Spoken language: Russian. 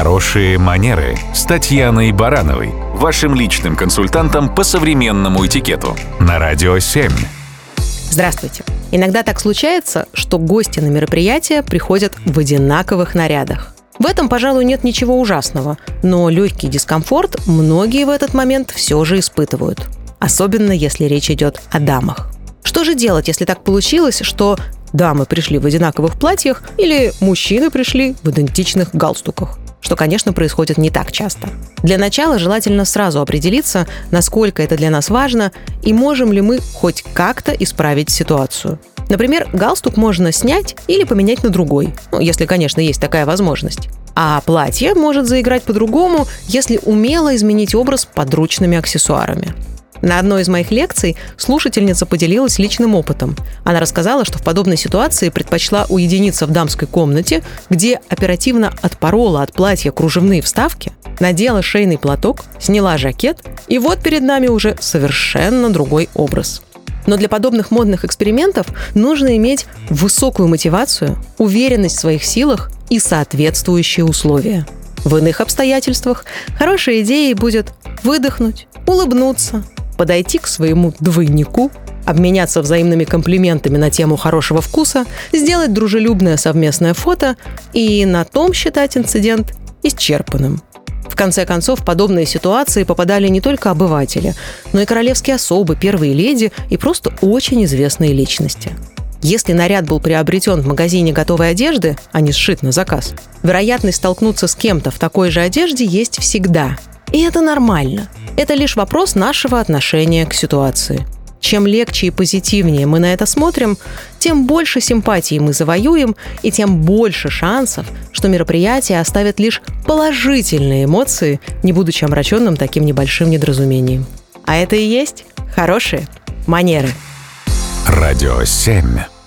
Хорошие манеры с Татьяной Барановой, вашим личным консультантом по современному этикету на Радио 7. Здравствуйте. Иногда так случается, что гости на мероприятие приходят в одинаковых нарядах. В этом, пожалуй, нет ничего ужасного, но легкий дискомфорт многие в этот момент все же испытывают. Особенно если речь идет о дамах. Что же делать, если так получилось, что дамы пришли в одинаковых платьях или мужчины пришли в идентичных галстуках? Что, конечно, происходит не так часто. Для начала желательно сразу определиться, насколько это для нас важно и можем ли мы хоть как-то исправить ситуацию. Например, галстук можно снять или поменять на другой, ну, если, конечно, есть такая возможность. А платье может заиграть по-другому, если умело изменить образ подручными аксессуарами. На одной из моих лекций слушательница поделилась личным опытом. Она рассказала, что в подобной ситуации предпочла уединиться в дамской комнате, где оперативно отпорола от платья кружевные вставки, надела шейный платок, сняла жакет, и вот перед нами уже совершенно другой образ. Но для подобных модных экспериментов нужно иметь высокую мотивацию, уверенность в своих силах и соответствующие условия. В иных обстоятельствах хорошей идеей будет выдохнуть, улыбнуться, подойти к своему двойнику, обменяться взаимными комплиментами на тему хорошего вкуса, сделать дружелюбное совместное фото и на том считать инцидент исчерпанным. В конце концов, в подобные ситуации попадали не только обыватели, но и королевские особы, первые леди и просто очень известные личности. Если наряд был приобретен в магазине готовой одежды, а не сшит на заказ, вероятность столкнуться с кем-то в такой же одежде есть всегда. И это нормально. Это лишь вопрос нашего отношения к ситуации. Чем легче и позитивнее мы на это смотрим, тем больше симпатии мы завоюем, и тем больше шансов, что мероприятие оставит лишь положительные эмоции, не будучи омраченным таким небольшим недоразумением. А это и есть хорошие манеры. Радио 7.